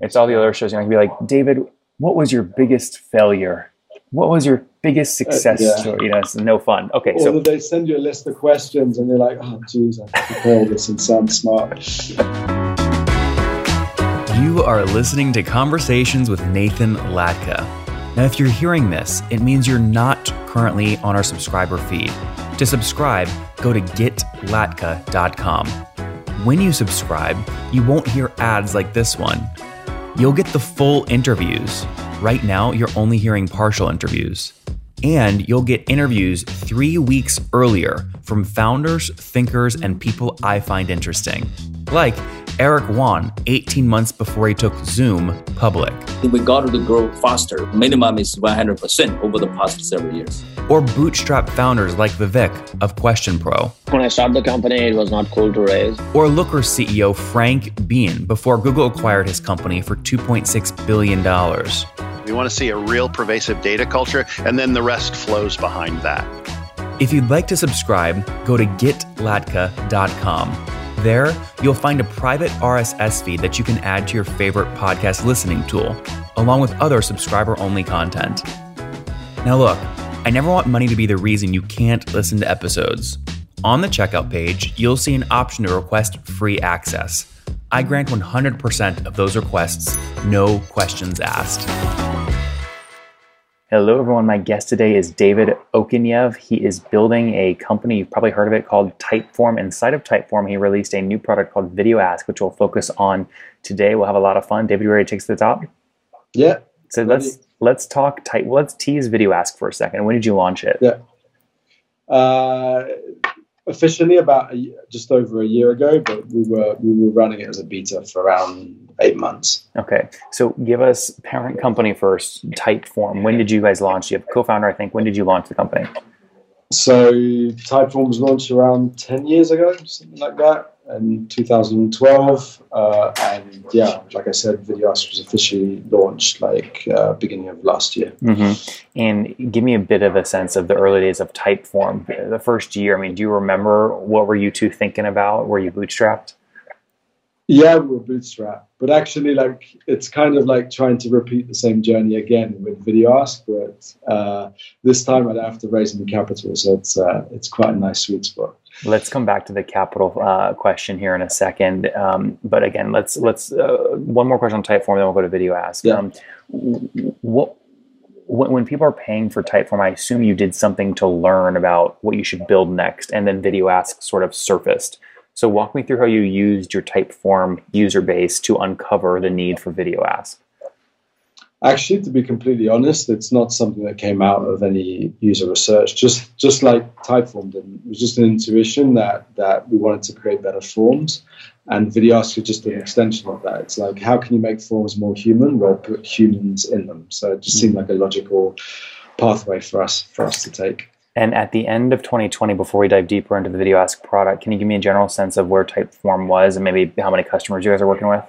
It's all the other shows. You know, I can be like, David, what was your biggest failure? What was your biggest success uh, yeah. story? You know, it's no fun. Okay, or so they send you a list of questions and you're like, oh, geez, I have to prepare this and sound smart. You are listening to Conversations with Nathan Latka. Now, if you're hearing this, it means you're not currently on our subscriber feed. To subscribe, go to getlatka.com. When you subscribe, you won't hear ads like this one. You'll get the full interviews. Right now, you're only hearing partial interviews. And you'll get interviews three weeks earlier from founders, thinkers, and people I find interesting. Like Eric Yuan 18 months before he took Zoom public. We got to grow faster. Minimum is 100% over the past several years. Or bootstrap founders like Vivek of Question Pro. When I started the company, it was not cool to raise. Or Looker CEO Frank Bien before Google acquired his company for $2.6 billion. We want to see a real pervasive data culture, and then the rest flows behind that. If you'd like to subscribe, go to getlatka.com. There, you'll find a private RSS feed that you can add to your favorite podcast listening tool, along with other subscriber only content. Now, look, I never want money to be the reason you can't listen to episodes. On the checkout page, you'll see an option to request free access. I grant 100% of those requests, no questions asked. Hello, everyone. My guest today is David Okuniev. He is building a company, you've probably heard of it, called Typeform. Inside of Typeform, he released a new product called Video Ask, which we'll focus on today. We'll have a lot of fun. David, you ready to take to the top? Yeah. So ready. let's let's talk type. Let's tease Video Ask for a second. When did you launch it? Yeah. Uh, officially about a, just over a year ago, but we were we were running it as a beta for around eight months. Okay. So give us parent company first, Typeform. When did you guys launch? You have a co-founder, I think. When did you launch the company? So Typeform was launched around 10 years ago, something like that, in 2012. Uh, and yeah, like I said, VideoAsk was officially launched like uh, beginning of last year. Mm-hmm. And give me a bit of a sense of the early days of Typeform. The first year, I mean, do you remember what were you two thinking about? Were you bootstrapped? Yeah, we were bootstrap, but actually, like it's kind of like trying to repeat the same journey again with Video Ask, but uh, this time I'd have to raise new capital, so it's uh, it's quite a nice sweet spot. Let's come back to the capital uh, question here in a second, um, but again, let's let's uh, one more question on Typeform, then we'll go to VideoAsk. Yeah. Um, what when people are paying for Typeform, I assume you did something to learn about what you should build next, and then Video Ask sort of surfaced. So walk me through how you used your Typeform user base to uncover the need for Video Ask. Actually, to be completely honest, it's not something that came out of any user research. Just just like Typeform didn't, it was just an intuition that that we wanted to create better forms, and Video Ask is just an extension of that. It's like how can you make forms more human while put humans in them? So it just hmm. seemed like a logical pathway for us for us to take. And at the end of 2020, before we dive deeper into the Video Ask product, can you give me a general sense of where Typeform was and maybe how many customers you guys are working with?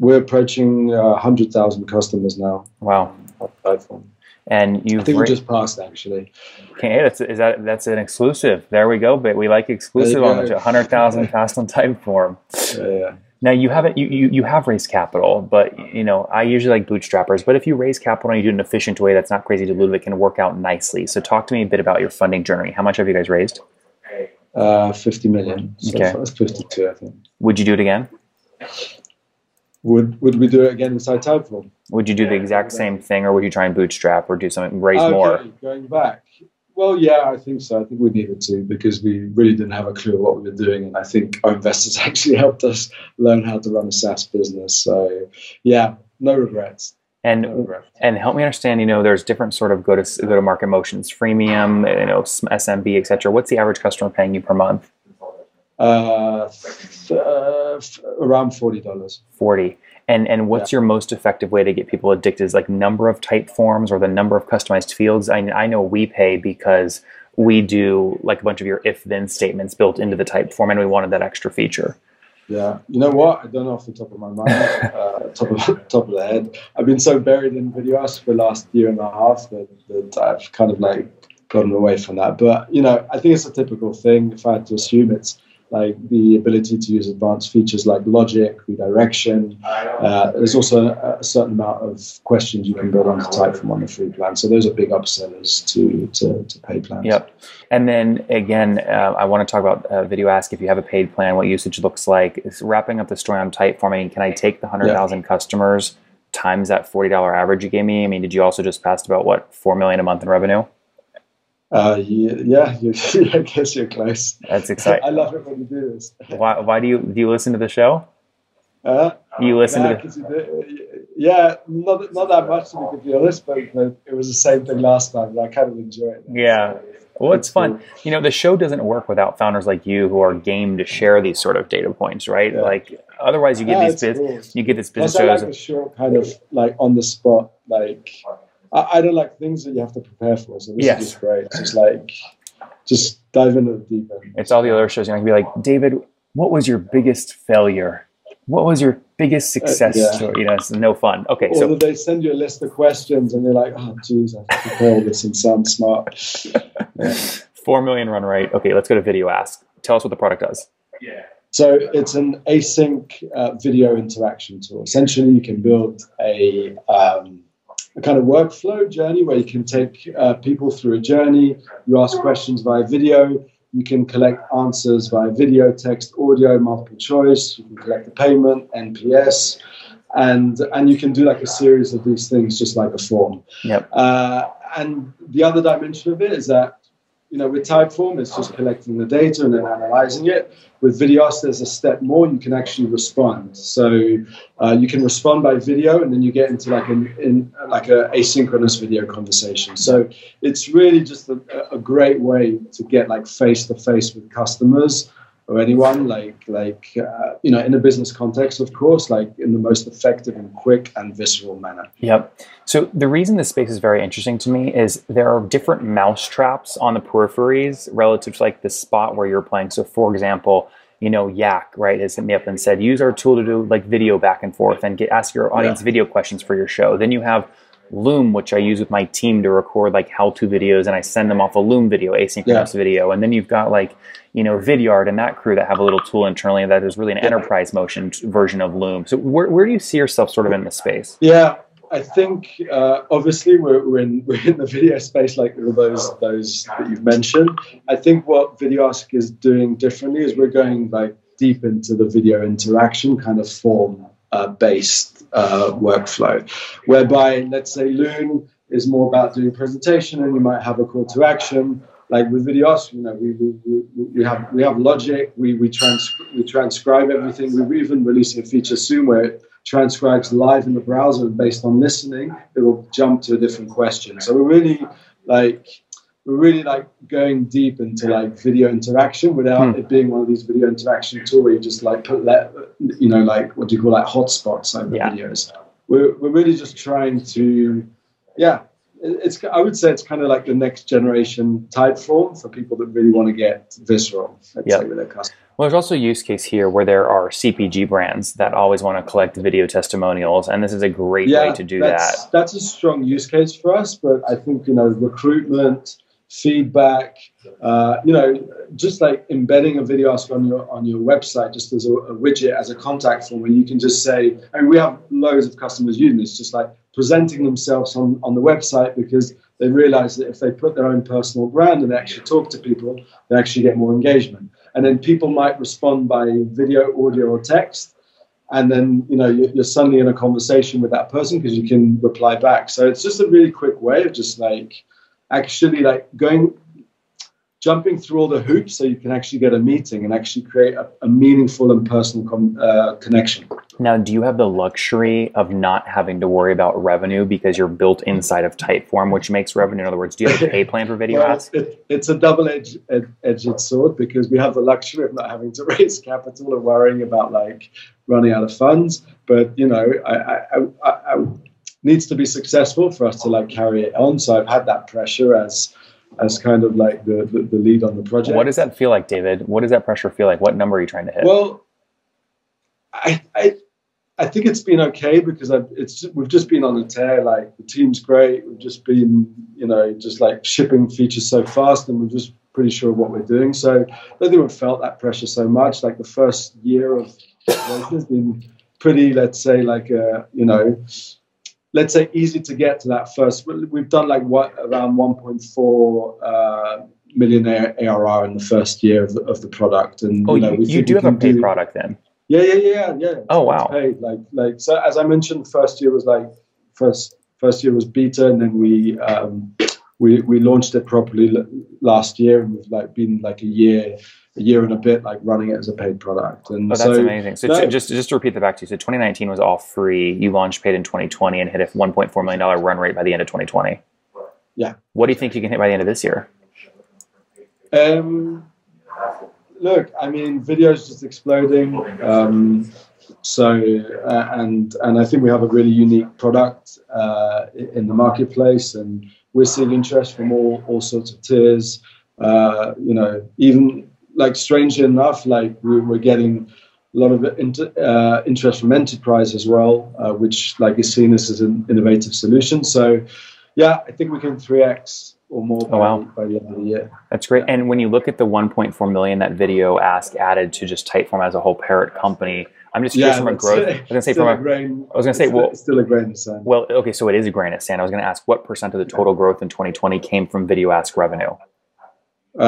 We're approaching uh, 100,000 customers now. Wow. Typeform. And you I think we just passed actually. Okay, that's is that that's an exclusive. There we go. But we like exclusive on the 100,000 passed on Typeform. Yeah, yeah. Now you haven't you, you you have raised capital, but you know I usually like bootstrappers. But if you raise capital and you do it in an efficient way that's not crazy dilutive, it can work out nicely. So talk to me a bit about your funding journey. How much have you guys raised? Uh, fifty million. So okay, fifty-two, I think. Would you do it again? Would Would we do it again inside Typeform? Would you do the exact same thing, or would you try and bootstrap, or do something raise okay, more? Going back, well, yeah, I think so. I think we needed to because we really didn't have a clue what we were doing, and I think our investors actually helped us learn how to run a SaaS business. So, yeah, no regrets. And no and help me understand. You know, there's different sort of go to go to market motions, freemium, you know, SMB, etc. What's the average customer paying you per month? Uh, uh around forty dollars. Forty. And and what's yeah. your most effective way to get people addicted? Is like number of type forms or the number of customized fields? I, I know we pay because we do like a bunch of your if then statements built into the type form, and we wanted that extra feature. Yeah, you know what? I don't know off the top of my mind, uh, top of top of the head. I've been so buried in videos for the last year and a half that, that I've kind of like gotten away from that. But you know, I think it's a typical thing. If I had to assume, it's like the ability to use advanced features like logic, redirection. Uh, there's also a, certain amount of questions you can build onto Typeform on the free plan. So those are big upsellers to, to, to pay plans. Yep. And then again, uh, I want to talk about uh, Video Ask. If you have a paid plan, what usage looks like. Is wrapping up the story on Typeform. I mean, can I take the 100,000 yeah. customers times that $40 average you gave me? I mean, did you also just pass about what, 4 million a month in revenue? Uh, yeah, you, I guess you're close. That's exciting. I love it when you do this. Why, why do you do you listen to the show? Uh, you listen yeah, to the. Yeah, not not that much to be honest, but it was the same thing last time. But I kind of enjoy it. Yeah. Well, it's fun. You know, the show doesn't work without founders like you who are game to share these sort of data points, right? Yeah. Like, otherwise, you get yeah, these biz- cool. you get this business. Plus, I like the short kind of like on the spot, like I, I, don't like things that you have to prepare for. So this yes. is just great. It's just like just dive into the deep end. It's all the other shows. You know, I can be like, David, what was your biggest failure? What was your biggest uh, success uh, yeah. story? You know, it's no fun. Okay, or so they send you a list of questions and you're like, oh, geez, I have to prepare all this and sound smart. Yeah. Four million run rate. Okay, let's go to Video Ask. Tell us what the product does. Yeah. So it's an async uh, video interaction tool. Essentially, you can build a um, a kind of workflow journey where you can take uh, people through a journey. You ask questions via video. You can collect answers via video, text, audio, multiple choice. You can collect the payment, NPS, and and you can do like a series of these things just like a form. Yep. Uh, and the other dimension of it is that you know, with Typeform, it's just collecting the data and then analyzing it. With Videos, there's a step more. You can actually respond. So uh, you can respond by video, and then you get into like an in like a asynchronous video conversation. So it's really just a, a great way to get like face to face with customers or anyone like like uh, you know in a business context of course like in the most effective and quick and visceral manner. Yep. So the reason this space is very interesting to me is there are different mouse traps on the peripheries relative to like the spot where you're playing. So for example you know yak right has hit me up and said use our tool to do like video back and forth and get ask your audience yeah. video questions for your show. Then you have Loom, which I use with my team to record like how-to videos, and I send them off a Loom video, asynchronous yeah. video. And then you've got like you know Vidyard and that crew that have a little tool internally that is really an yeah. enterprise motion version of Loom. So where where do you see yourself sort of in the space? Yeah, I think uh, obviously we're, we're in we're in the video space like all those those that you've mentioned. I think what VideoAsk is doing differently is we're going like deep into the video interaction kind of form uh, based uh, workflow, whereby let's say Loom is more about doing presentation and you might have a call to action. Like with videos, you know, we, we, we, we have we have logic, we we, trans, we transcribe everything. We're even releasing a feature soon where it transcribes live in the browser based on listening, it will jump to a different question. So we're really like really like going deep into like video interaction without hmm. it being one of these video interaction tools where you just like put that you know like what do you call like hotspots over yeah. videos we're, we're really just trying to yeah it's I would say it's kind of like the next generation Typeform for people that really want to get visceral yep. with their customers. Well, there's also a use case here where there are CPG brands that always want to collect video testimonials, and this is a great yeah, way to do that's, that. That's a strong use case for us, but I think you know recruitment, feedback, uh, you know, just like embedding a video ask on your on your website just as a, a, widget as a contact form where you can just say, I mean, we have loads of customers using this, just like presenting themselves on, on the website because they realize that if they put their own personal brand and they actually talk to people, they actually get more engagement. And then people might respond by video, audio, or text. And then, you know, you're suddenly in a conversation with that person because you can reply back. So it's just a really quick way of just like, actually like going jumping through all the hoops so you can actually get a meeting and actually create a, a meaningful and personal com- uh, connection. Now, do you have the luxury of not having to worry about revenue because you're built inside of Typeform, which makes revenue? In other words, do you have a pay plan for video well, ads? It, it's a double-edged edged sword because we have the luxury of not having to raise capital or worrying about like running out of funds. But you know, I, I, I, I needs to be successful for us to like carry it on. So I've had that pressure as as kind of like the, the, the lead on the project. What does that feel like, David? What does that pressure feel like? What number are you trying to hit? Well, I I, I think it's been okay because I've, it's we've just been on a tear. Like the team's great. We've just been you know just like shipping features so fast, and we're just pretty sure of what we're doing. So I don't think we've felt that pressure so much. Like the first year of has been pretty, let's say, like uh, you know, let's say easy to get to that first. We've done like what around 1.4 uh, million ARR in the first year of the, of the product, and oh, you, know, you, you do have a paid do, product then. Yeah, yeah, yeah, yeah. Oh wow. Paid. Like, like so. As I mentioned, first year was like first first year was beta, and then we um, we we launched it properly last year, and we've like been like a year a year and a bit like running it as a paid product. And oh, that's so, amazing. So no, just just to repeat that back to you. So 2019 was all free. You launched paid in 2020 and hit a 1.4 million dollar run rate by the end of 2020. Yeah. What do you think you can hit by the end of this year? Um, look, I mean, video is just exploding. Um, so uh, and and I think we have a really unique product uh, in the marketplace, and we're seeing interest from all all sorts of tiers. Uh, you know, even like strangely enough, like we, we're getting a lot of inter, uh, interest from enterprise as well, uh, which like is seen as an innovative solution. So, yeah, I think we can 3x or more by, oh, wow. by the end of the year. That's great. And when you look at the 1.4 million that Video Ask added to just Typeform as a whole parrot company, I'm just curious yeah, from a growth. I was gonna say from a, grain, I was gonna say well, still a grain of sand. Well, okay, so it is a grain of sand. I was gonna ask what percent of the total growth in 2020 came from Video Ask revenue. Uh,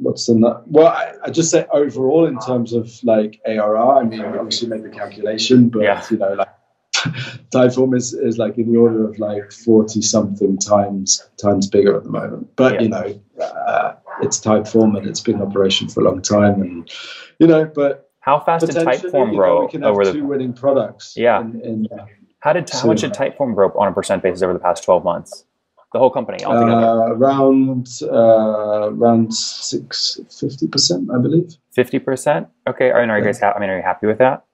what's the well? I, I, just say overall in terms of like ARR. I mean, obviously make the calculation, but yeah. you know, like Typeform is, is like in the order of like forty something times times bigger at the moment. But yeah. you know, uh, it's Typeform and it's been in operation for a long time, and you know, but how fast did Typeform grow know, we can have over the two winning products? Yeah. In, in, uh, how did how much did Typeform grow on a percent basis over the past twelve months? the whole company altogether? Uh, around uh, around six fifty percent, I believe. Fifty percent. Okay. Are, are you guys? Ha- I mean, are you happy with that?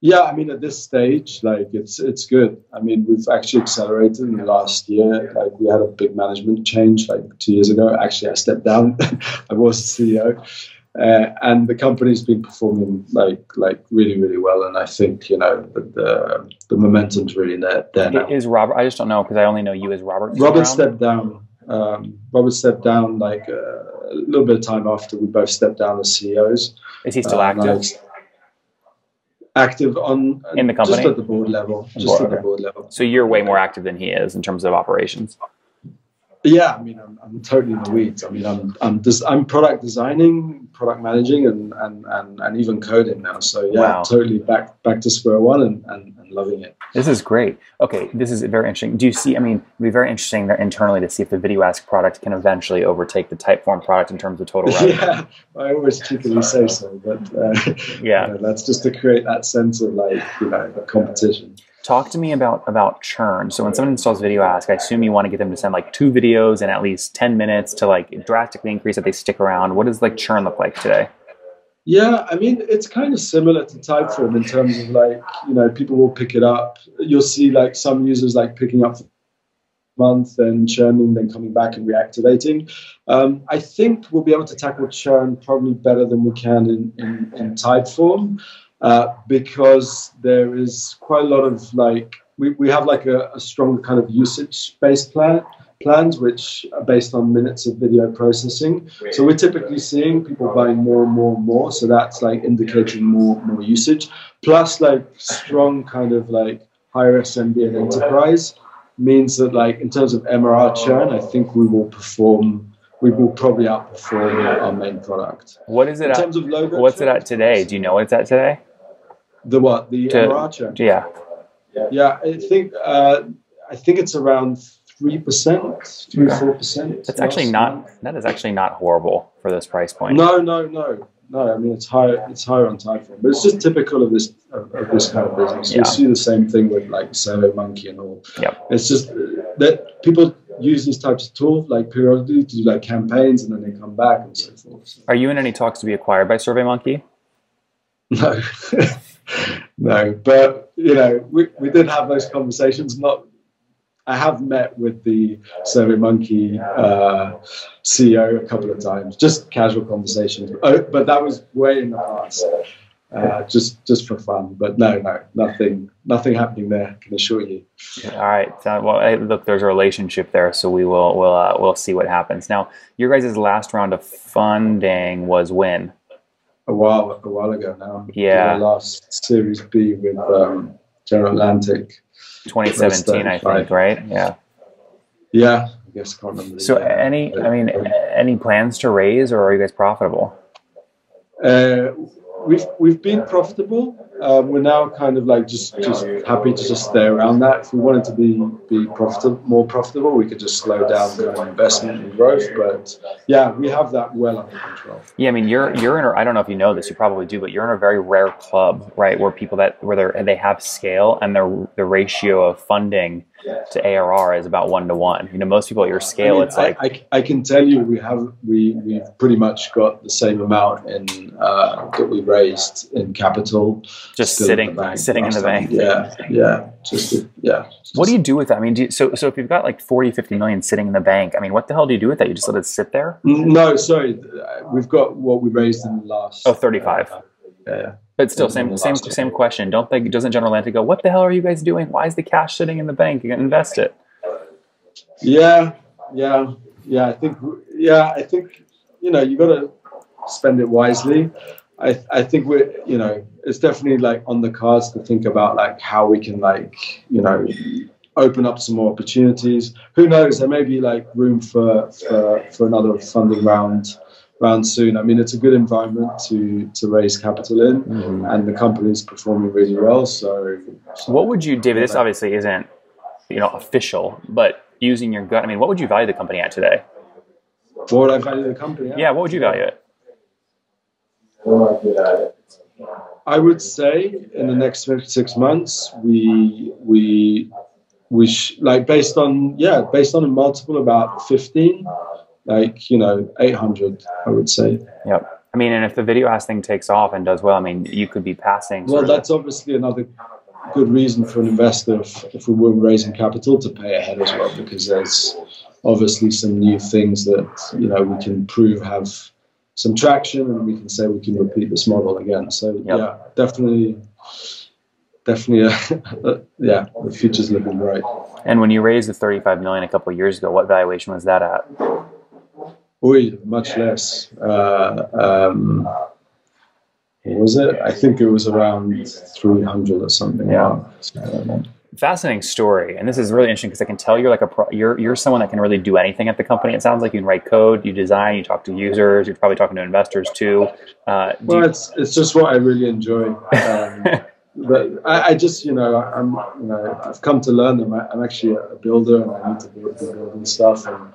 Yeah, I mean, at this stage, like it's it's good. I mean, we've actually accelerated in the last year. Like we had a big management change like two years ago. Actually, I stepped down. I was CEO, uh, and the company's been performing like like really really well and i think you know the the, the momentum's really there, there now. is robert i just don't know because i only know you as robert robert stepped down um, robert stepped down like uh, a little bit of time after we both stepped down as ceos is he still uh, active active on in the company? just at the board level just board, at the board level. So you're way more active than he is in terms of operations yeah, I mean, I'm, I'm totally in the weeds. I mean, I'm I'm des- I'm product designing, product managing, and and and, and even coding now. So yeah, wow. totally back back to square one and, and, and loving it. This is great. Okay, this is very interesting. Do you see? I mean, it'd be very interesting there internally to see if the Video Ask product can eventually overtake the Typeform product in terms of total revenue. yeah, I always cheekily say so, but uh, yeah, you know, that's just to create that sense of like you know competition. Talk to me about about churn. So when someone installs Video Ask, I assume you want to get them to send like two videos in at least ten minutes to like drastically increase that they stick around. What does like churn look like today? Yeah, I mean it's kind of similar to Typeform in terms of like you know people will pick it up. You'll see like some users like picking up month and churning, then coming back and reactivating. Um, I think we'll be able to tackle churn probably better than we can in, in, in Typeform uh, because there is quite a lot of like we, we have like a, a strong kind of usage based plan plans which are based on minutes of video processing. So we're typically seeing people buying more and more and more. So that's like indicating more more usage. Plus like strong kind of like higher smb and enterprise means that like in terms of mrr churn i think we will perform we will probably outperform our main product. What is it? In at, terms of logo, what's it at today? Do you know what it's at today? The what? The to, Yeah. Yeah, I think uh, I think it's around three percent, three four percent. That's actually not. That is actually not horrible for this price point. No, no, no, no. I mean, it's higher. It's higher on Typeform, but it's just typical of this of, of this kind of business. Yeah. You see the same thing with like SurveyMonkey and all. Yep. It's just that people use these types of tools like periodically to do like campaigns and then they come back and so forth. So. Are you in any talks to be acquired by SurveyMonkey? No, no. But you know, we, we did have those conversations. Not, I have met with the SurveyMonkey uh, CEO a couple of times, just casual conversations. Oh, but that was way in the past. Uh, just just for fun. But no, no, nothing, nothing happening there. I can assure you. All right. So, well, hey, look, there's a relationship there, so we will we'll uh, we'll see what happens. Now, your guys' last round of funding was when? A while a while ago now. Yeah. Last Series B with um, General Atlantic. 2017, I think, right? Yeah. Yeah, I guess I can't remember. So, year. any, I mean, any plans to raise, or are you guys profitable? Uh, we've we've been profitable. Um, we're now kind of like just just happy to just stay around that. If we wanted to be be profitable, more profitable, we could just slow down the investment and growth. But yeah, we have that well under control. Yeah, I mean, you're you're in. A, I don't know if you know this. You probably do, but you're in a very rare club, right? Where people that where they they have scale and the the ratio of funding to ARR is about one to one. You know, most people at your scale, I mean, it's like I, I, I can tell you we have we we've pretty much got the same amount in uh, that we raised in capital. Just still sitting in the bank sitting in the bank. Yeah, yeah, just yeah. What do you do with that? I mean, do you, so so if you've got like 40, 50 million sitting in the bank, I mean, what the hell do you do with that? You just let it sit there? No, sorry, uh, we've got what we raised in the last. Oh, 35. Yeah. But still, same same year. same question. Don't they? Doesn't General Atlantic go? What the hell are you guys doing? Why is the cash sitting in the bank? You can invest it. Yeah, yeah, yeah. I think, yeah, I think, you know, you got to spend it wisely. I, I think we're, you know, it's definitely like on the cards to think about like how we can like, you know, open up some more opportunities. Who knows? There may be like room for for, for another funding round round soon. I mean, it's a good environment to to raise capital in, mm-hmm. and the company's performing really well. So, So what would you, David? This obviously isn't, you know, official, but using your gut, I mean, what would you value the company at today? what would I value the company? at? Yeah, what would you value it? I would say in the next six months, we we we sh- like based on yeah based on a multiple about fifteen, like you know eight hundred. I would say. Yep. I mean, and if the video ass thing takes off and does well, I mean, you could be passing. Well, sort of- that's obviously another good reason for an investor if, if we were raising capital to pay ahead as well, because there's obviously some new things that you know we can prove have some traction, and we can say we can repeat this model again. So Yep. yeah, definitely, definitely, uh, yeah, the future's looking bright. and when you raised the 35 million a couple of years ago, what valuation was that at? Oi, much less. Uh, um, what was it? I think it was around 300 or something. Yeah. So, I don't know. Fascinating story, and this is really interesting because I can tell you're like a pro, you're you're someone that can really do anything at the company. It sounds like you can write code, you design, you talk to users, you're probably talking to investors too. Uh, Well, you- it's it's just what I really enjoy. Um, but I, I just you know I'm you know I've come to learn them. I, I'm actually a builder and I need to build, be building stuff. And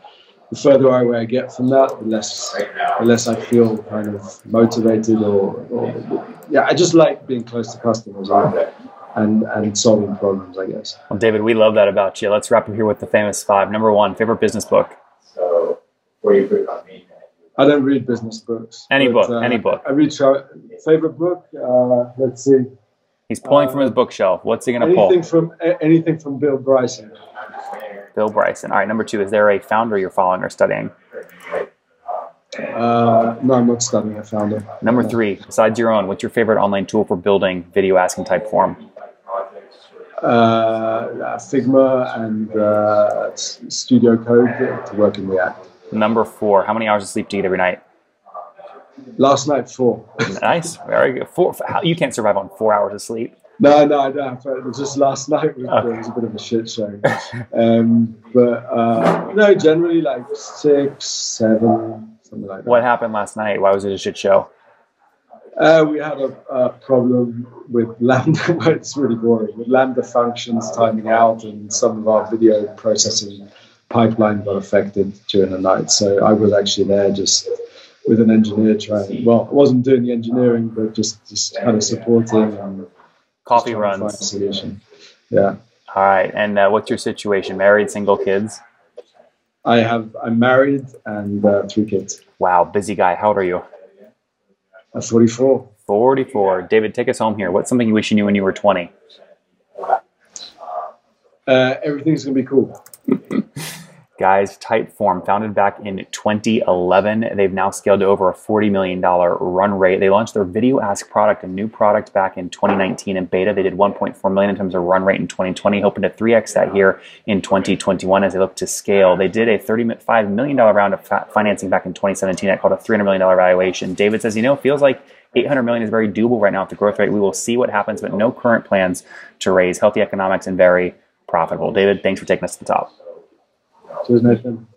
the further away I get from that, the less the less I feel kind of motivated or, or yeah. I just like being close to customers and and, and solving problems. I guess. well, David, we love that about you. Let's wrap up here with the famous five. Number one, favorite business book. So, favorite? I don't read business books. Any but, book, any book. I read tra- favorite book. Uh, let's see. He's pulling from Uh, his bookshelf. What's he going to pull? Anything from a- anything from Bill Bryson. Bill Bryson. All right, number two, is there a founder you're following or studying? Uh, no, I'm not studying a founder. Number three, besides your own, what's your favorite online tool for building video asking type form? Uh, Figma and uh, Studio Code to work in React. Number four, how many hours of sleep do you get every night? Last night, four. Nice, very good. Four, how, you can't survive on four hours of sleep. No, no, I don't. It was just last night. Was, Okay. It was a bit of a shit show. Um, but uh, no, generally like six, seven, something like that. What happened last night? Why was it a shit show? Uh, we had a, a problem with Lambda. well, it's really boring. With Lambda functions timing out, and some of our video processing pipeline got affected during the night. So I was actually there just with an engineer trying. Well, I wasn't doing the engineering, but just just kind of supporting and Coffee just trying to find a runs. solution. Yeah, All right, and uh, what's your situation? Married, single, kids? I have. I'm married and uh, three kids. Wow, busy guy. How old are you? I'm 44. 44. David, take us home here. What's something you wish you knew when you were 20? Uh, everything's gonna be cool. Guys, Typeform, founded back in 2011, they've now scaled to over a $40 million run rate. They launched their Video Ask product, a new product back in 2019 in beta. They did 1.4 million in terms of run rate in 2020, hoping to 3x that here in 2021 as they look to scale. They did a $35 million round of financing back in 2017 that called a $300 million valuation. David says, you know, feels like 800 million is very doable right now at the growth rate. We will see what happens, but no current plans to raise healthy economics and very profitable. David, thanks for taking us to the top. Cheers, Nathan.